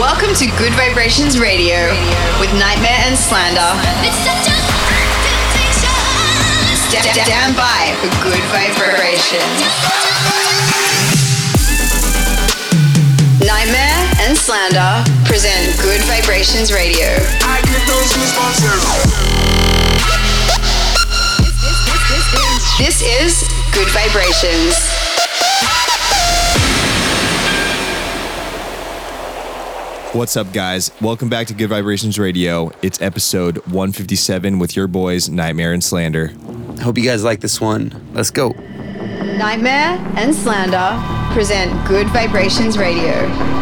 Welcome to Gud Vibrations Radio with NGHTMRE and Slander. Sta- Stand by for good vibrations. NGHTMRE and Slander present Gud Vibrations Radio. I get those goosebumps. This is Good Vibrations. What's up, guys? Welcome back to Gud Vibrations Radio. It's episode 157 with your boys, NGHTMRE and Slander. Hope you guys like this one. Let's go. NGHTMRE and Slander present Gud Vibrations Radio.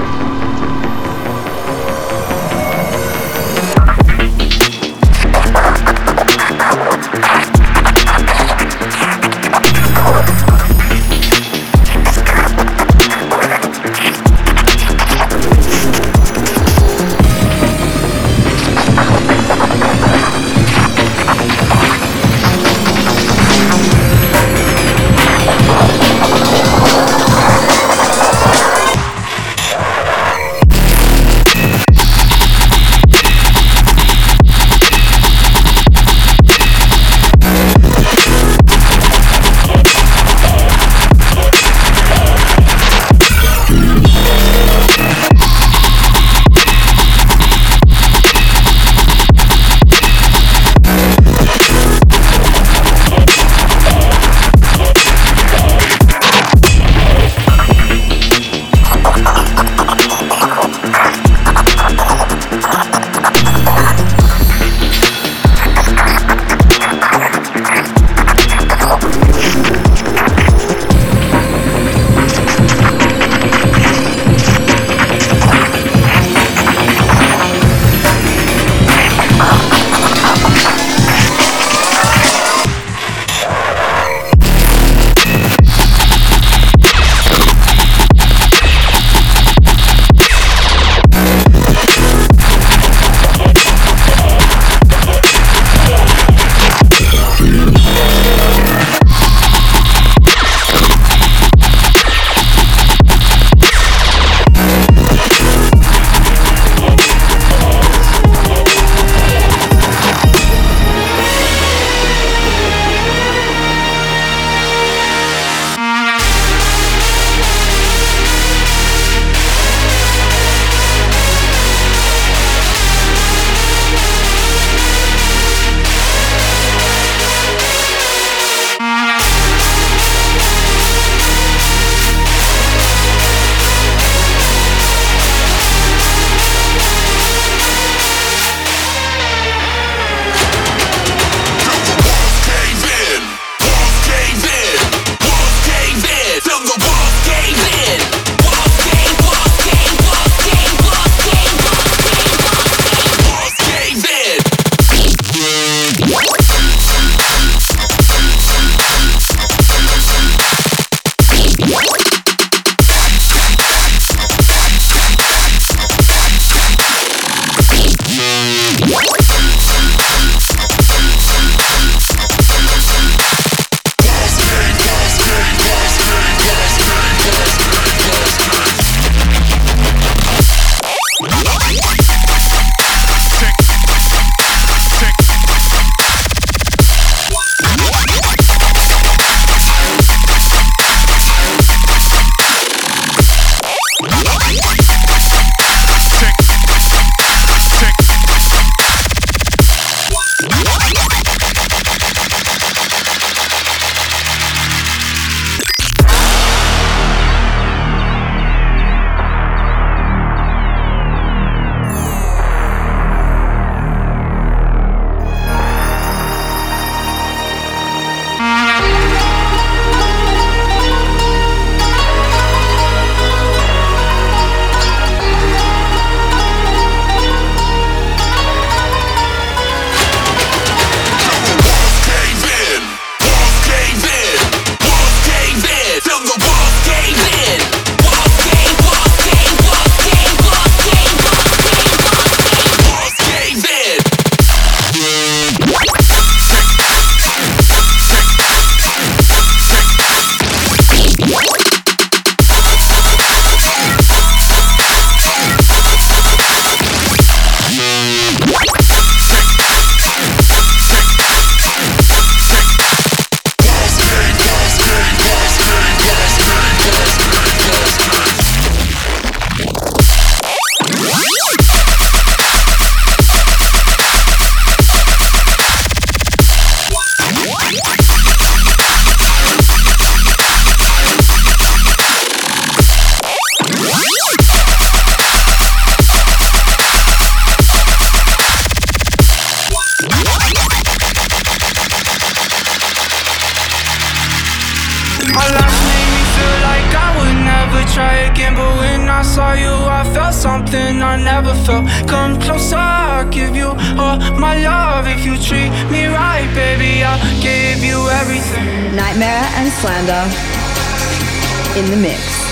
in the mix.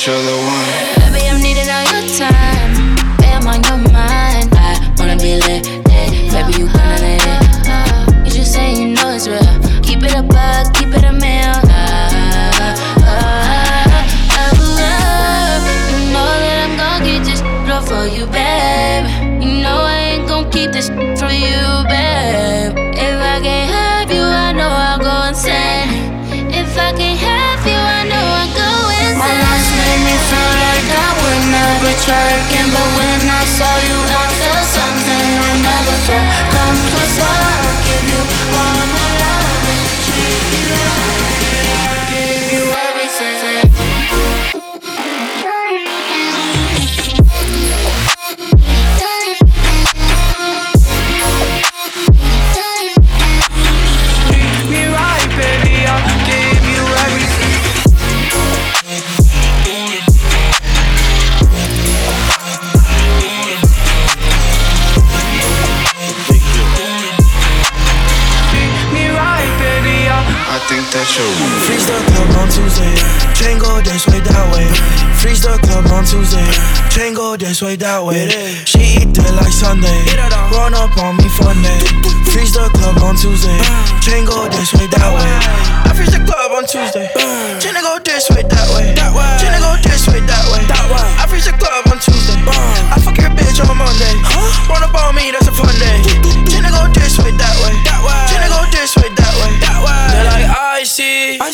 each other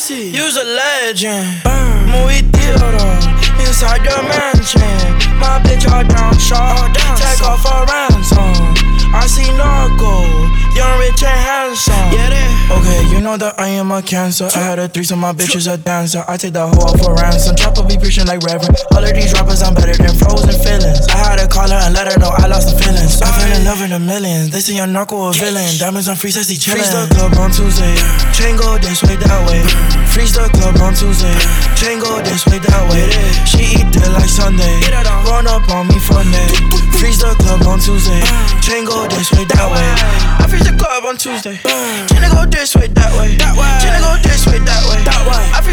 Missy, you's a legend. Burn. Muy theater, inside your mansion. My bitch, all down shot. All down Take off a ransom. I see Narco, young, rich, and handsome. Yeah, they. Okay, you know that I am a cancer. I had a threesome, my bitch is a dancer. I take that whole for ransom. Chopper be preaching like Reverend. All of these rappers, I'm better than frozen feelings. I had to call her and let her know I lost the feelings. I fell in love in the millions. They see a narco a villain. Diamonds on free, sexy chillin'. Freeze the club on Tuesday. Chain go this way, that way. Freeze the club on Tuesday. Chain go this way, that way. She eat it like Sunday. Run up on me Funday. Freeze the club on Tuesday. Chain go this way, that way. I finish the club on Tuesday. Tryna go this way, that way. That way. Go this way, that way. That way.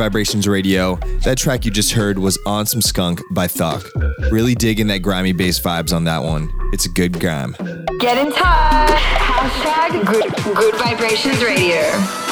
Vibrations Radio. That track you just heard was On Some Skunk by Thok. Really digging that grimy bass vibes on that one. It's a good grime. Get in touch. Hashtag good, good Vibrations Radio.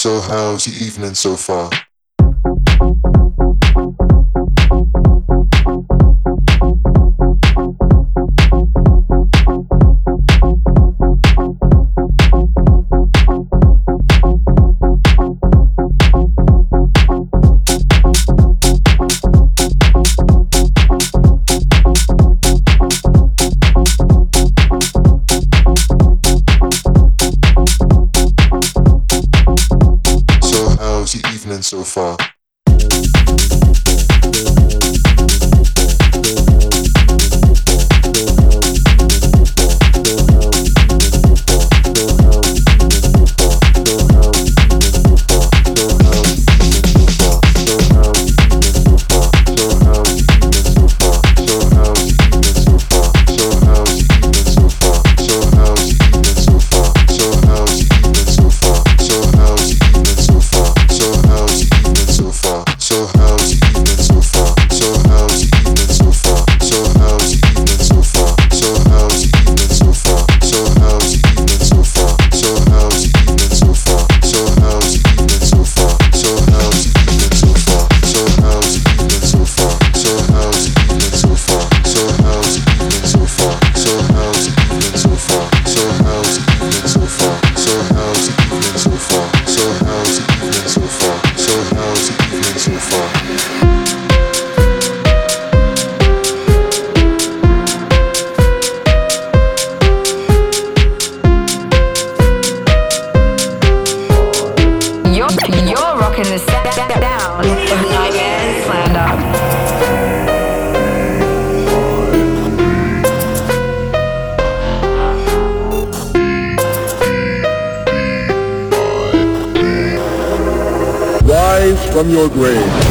So how's the evening so far? From your grave.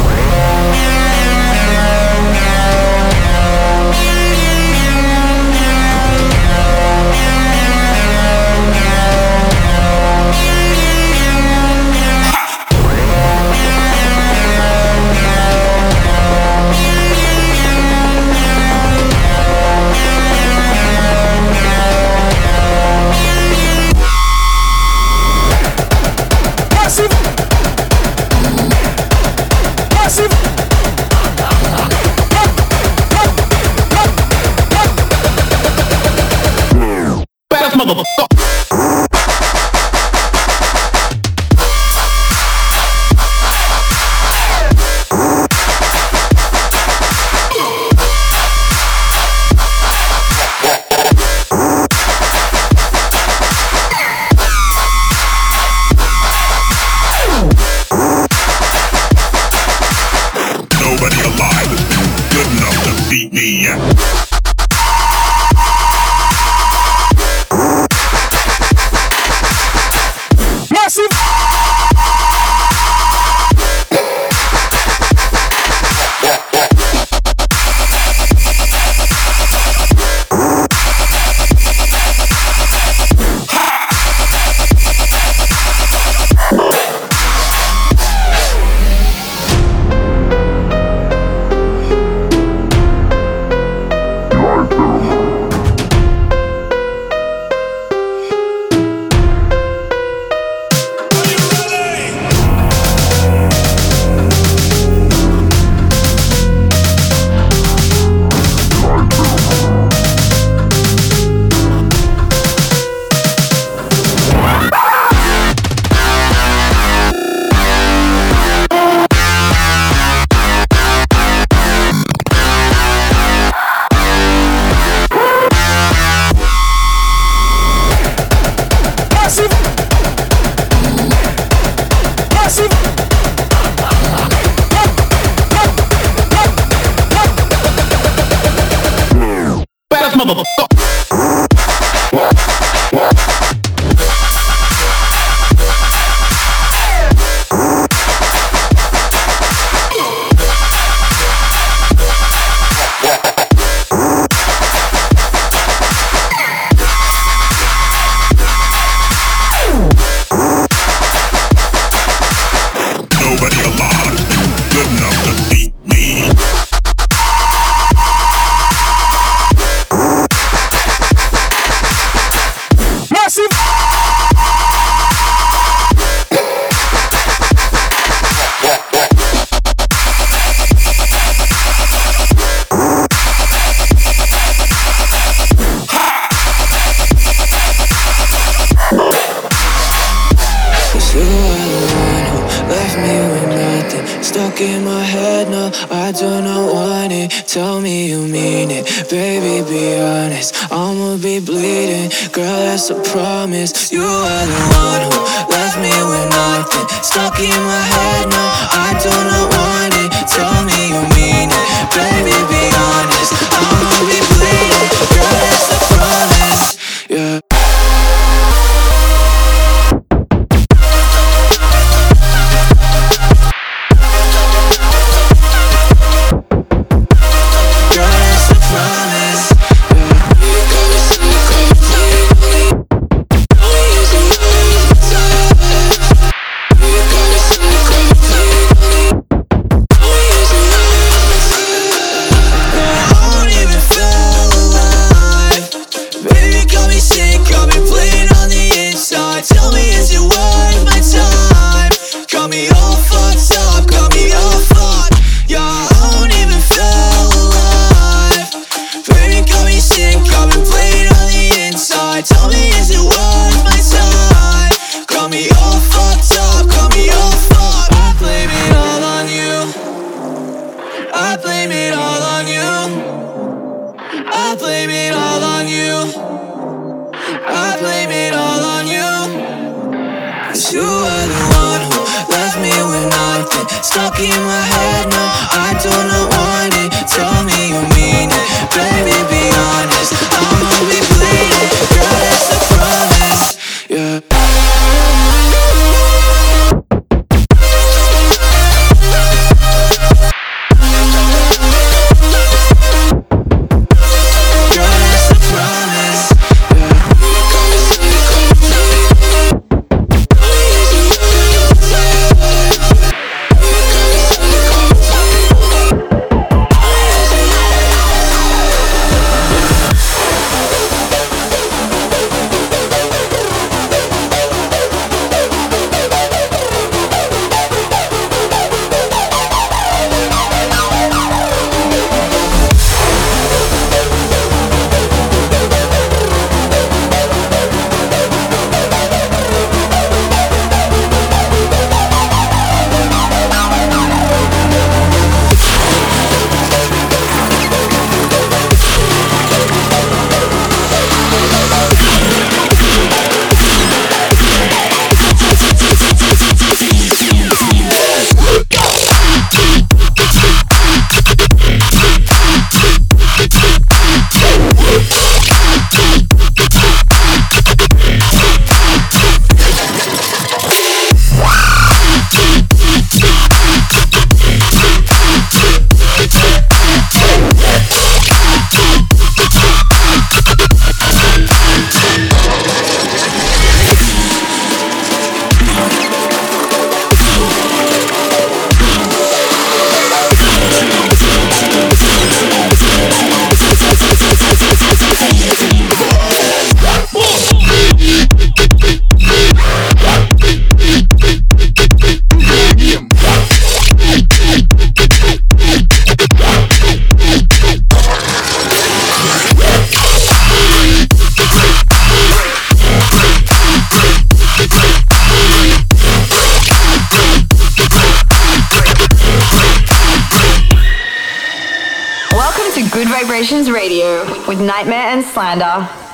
stuck in my head now. I do not want it. Tell me you mean it, baby. Be honest. I'ma be bleeding, girl. That's a promise. You are the one who left me with nothing. Stuck in my head now. I do not want it. Tell me you mean it. Vibrations Radio with NGHTMRE and Slander.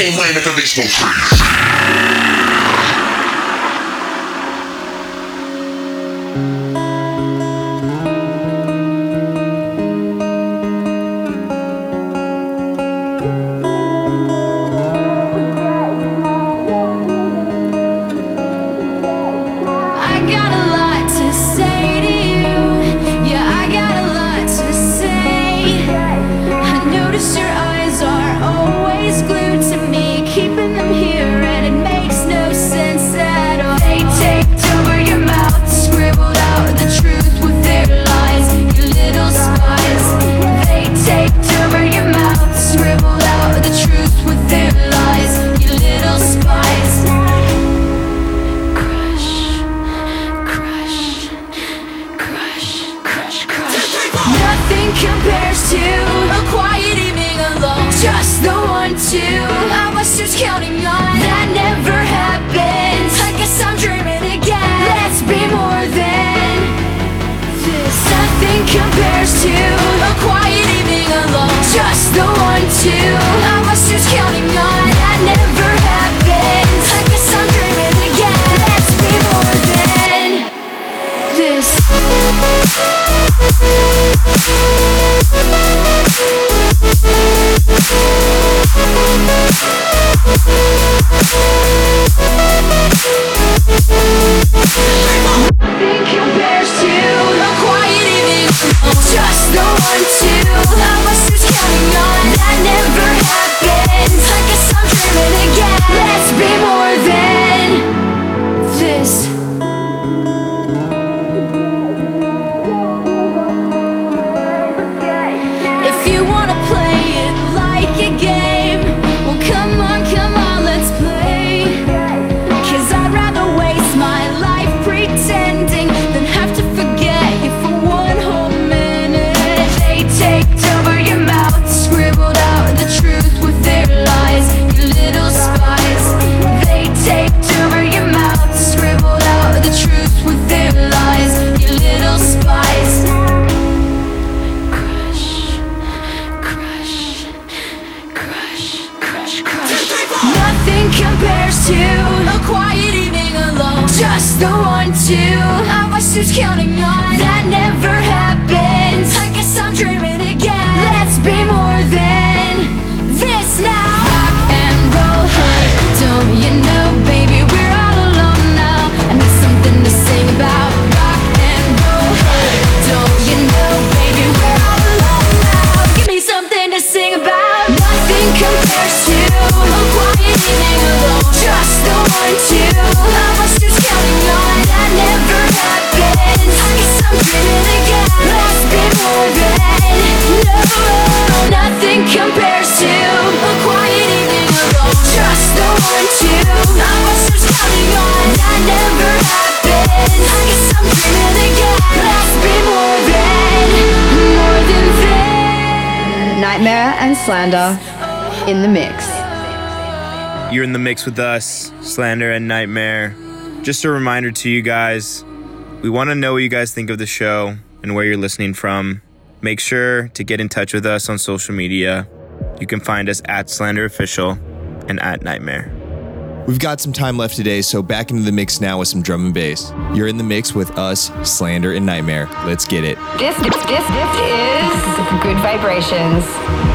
same way in the conventional trade. Slander in the mix. You're in the mix with us, Slander and NGHTMRE. Just a reminder to you guys we want to know what you guys think of the show and where you're listening from. Make sure to get in touch with us on social media. You can find us at Slander Official and at NGHTMRE. We've got some time left today, so back into the mix now with some drum and bass. You're in the mix with us, Slander and NGHTMRE. Let's get it. This, this, this, this is Gud Vibrations.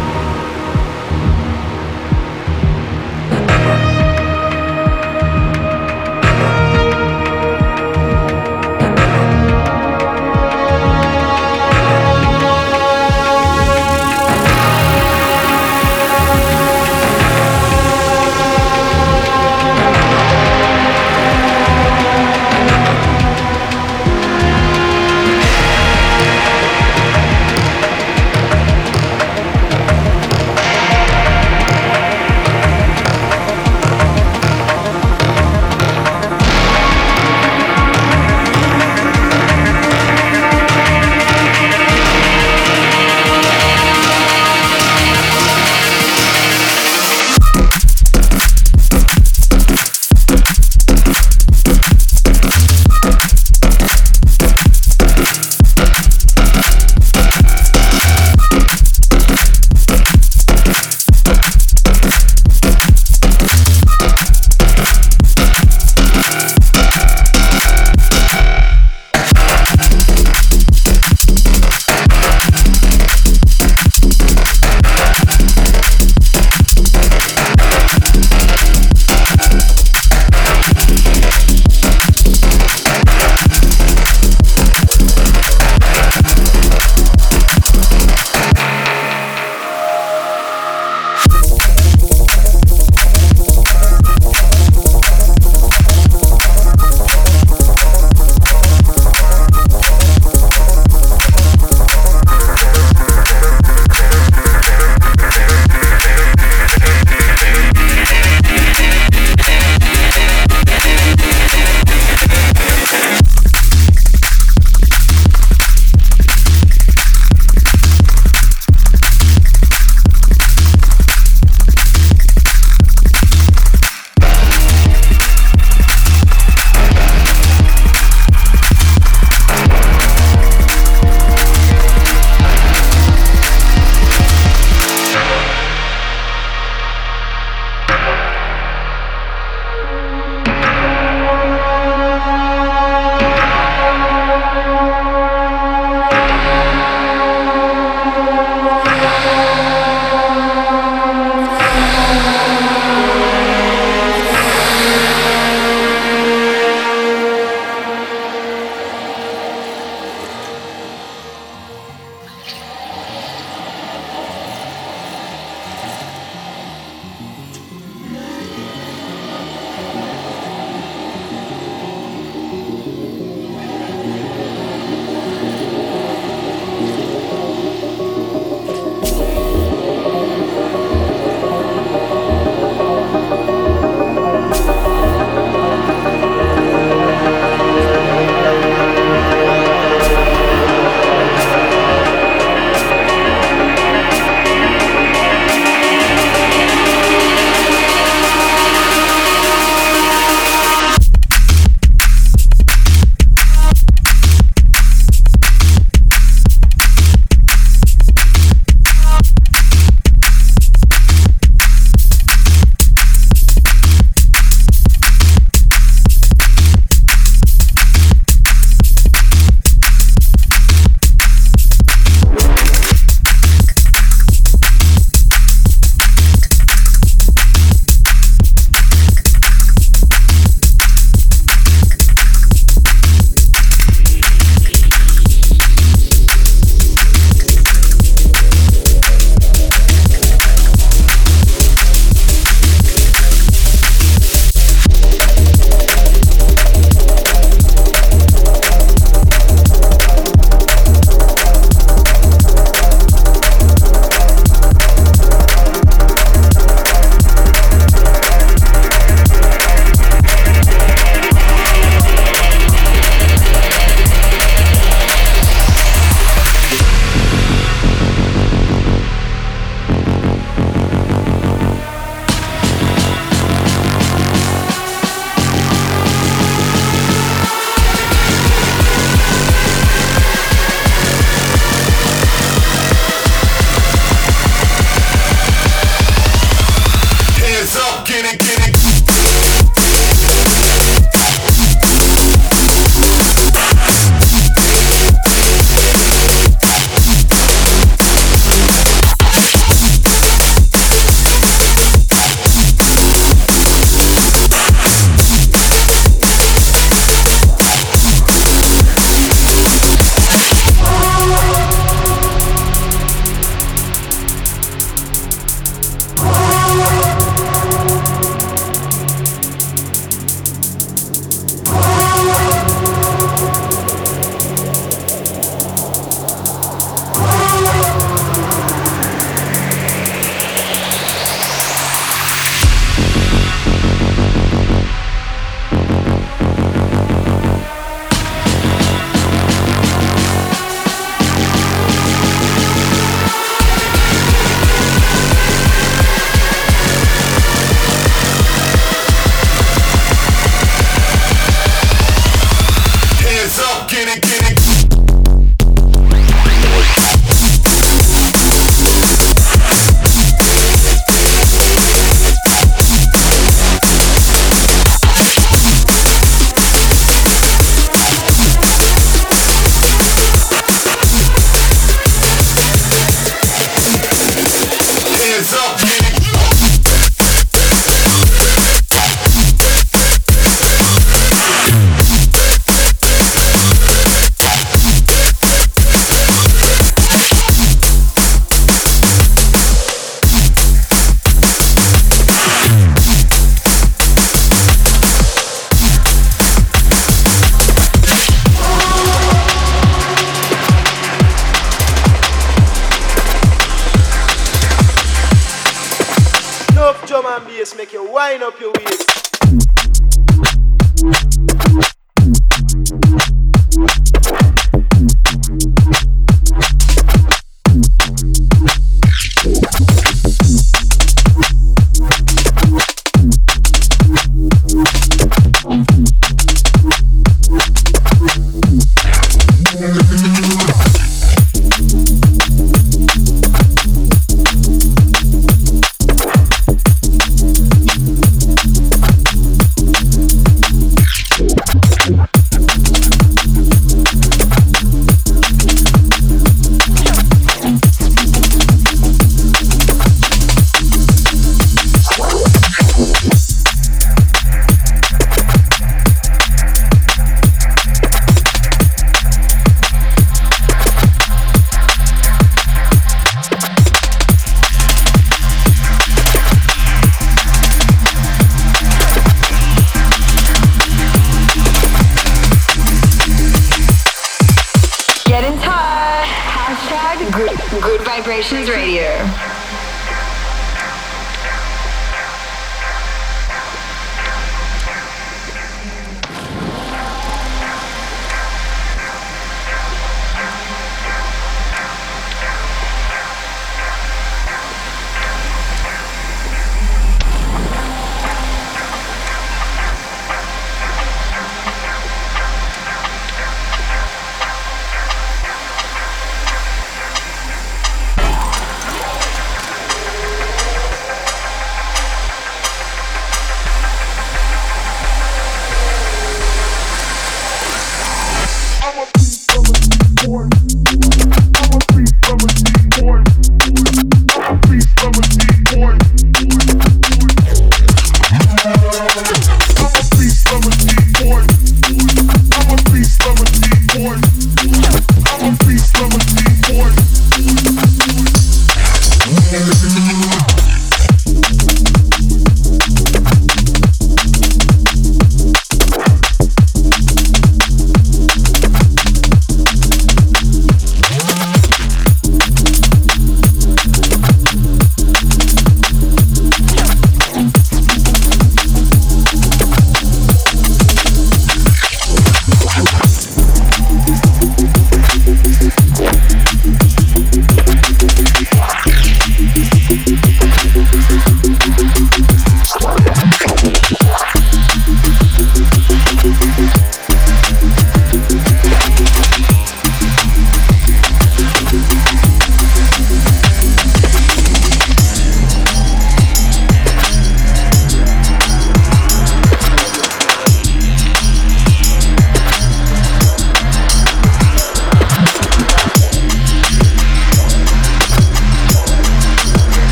and Zambians, make you wind up your waist.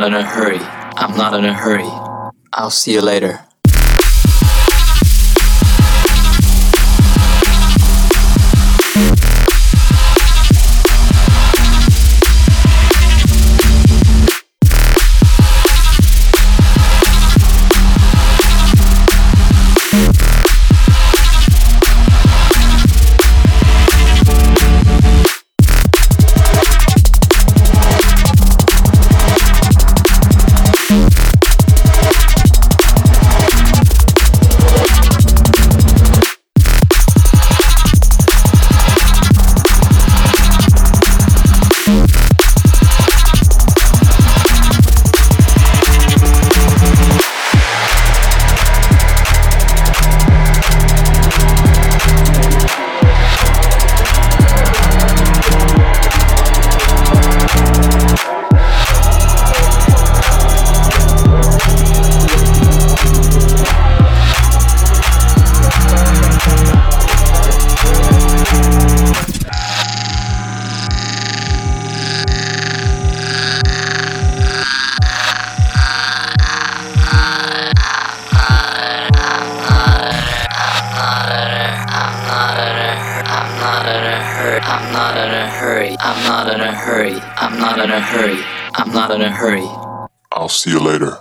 Not in a hurry. I'm not in a hurry. I'll see you later. I'm not in a hurry. I'm not in a hurry. I'm not in a hurry. I'll see you later.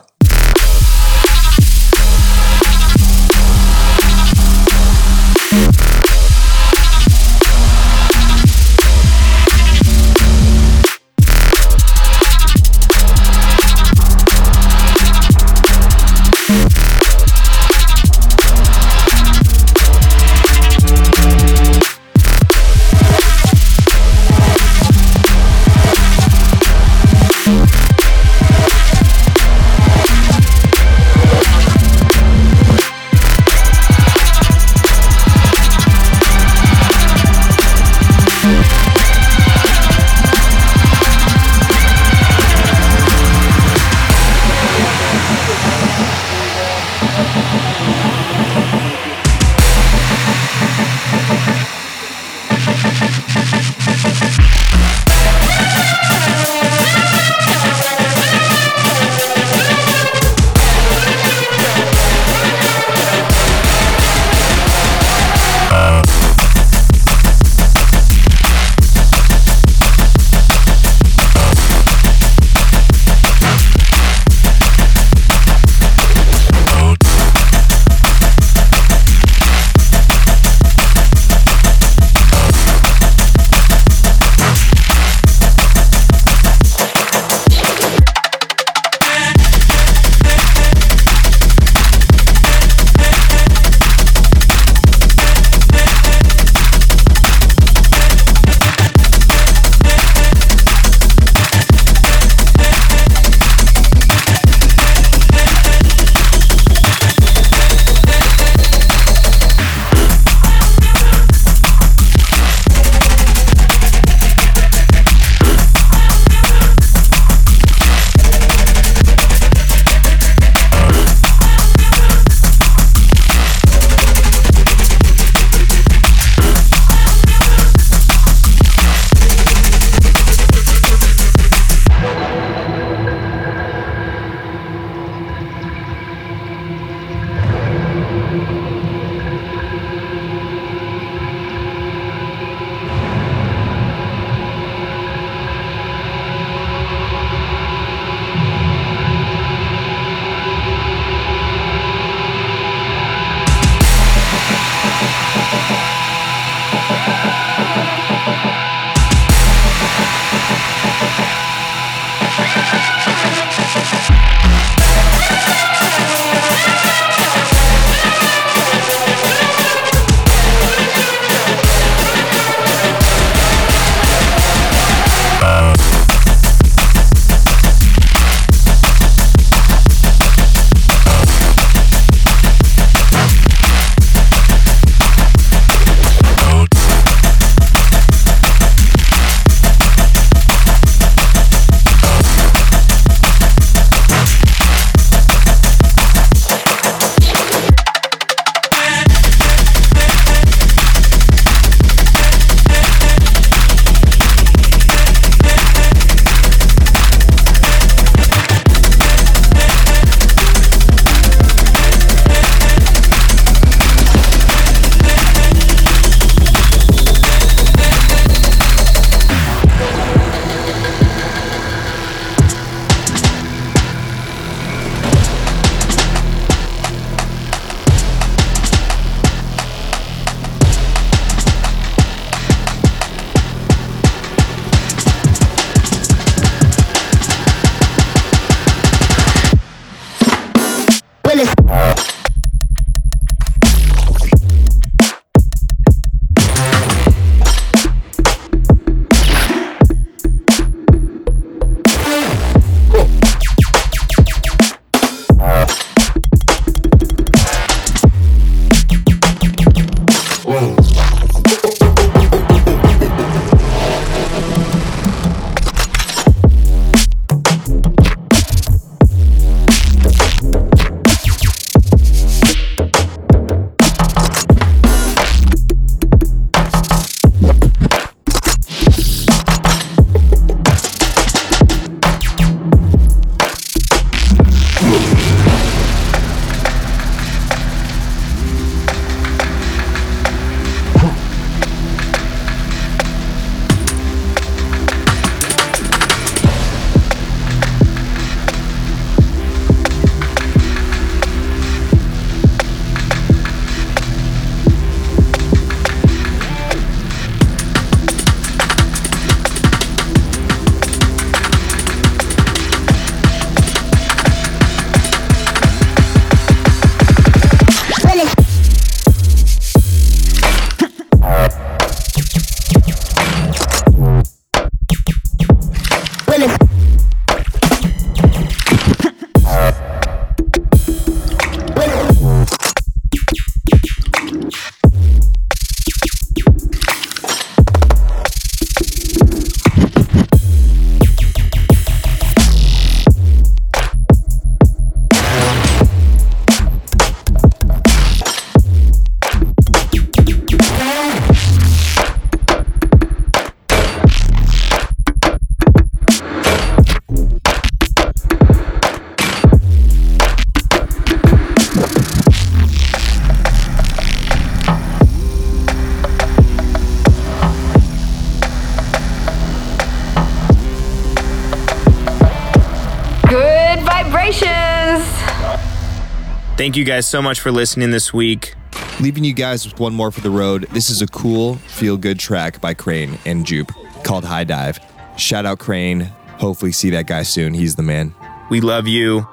Thank you guys so much for listening this week. Leaving you guys with one more for the road. This is a cool, feel good track by Crane and Jupe called High Dive. Shout out Crane. Hopefully, see that guy soon. He's the man. We love you.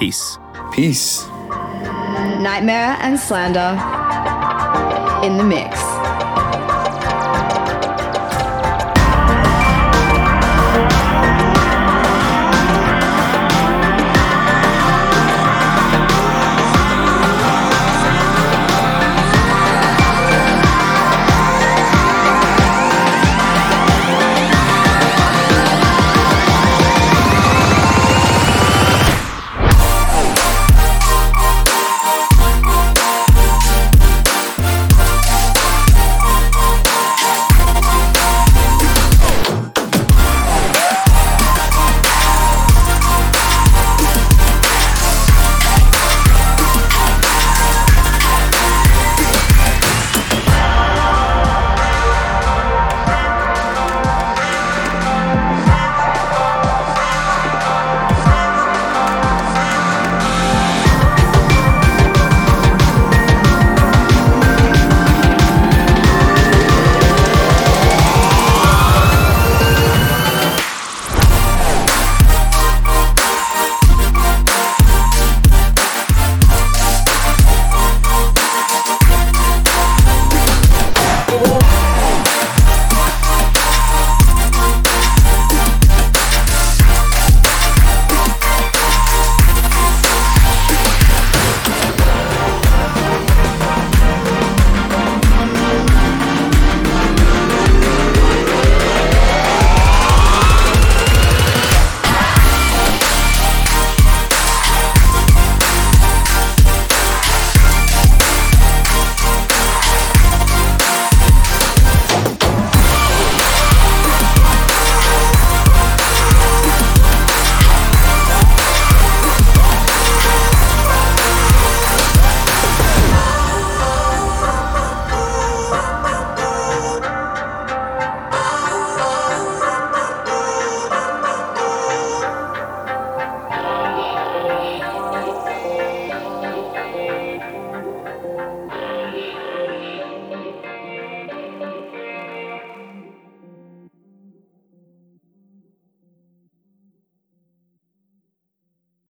Peace. Peace. NGHTMRE and slander in the mix.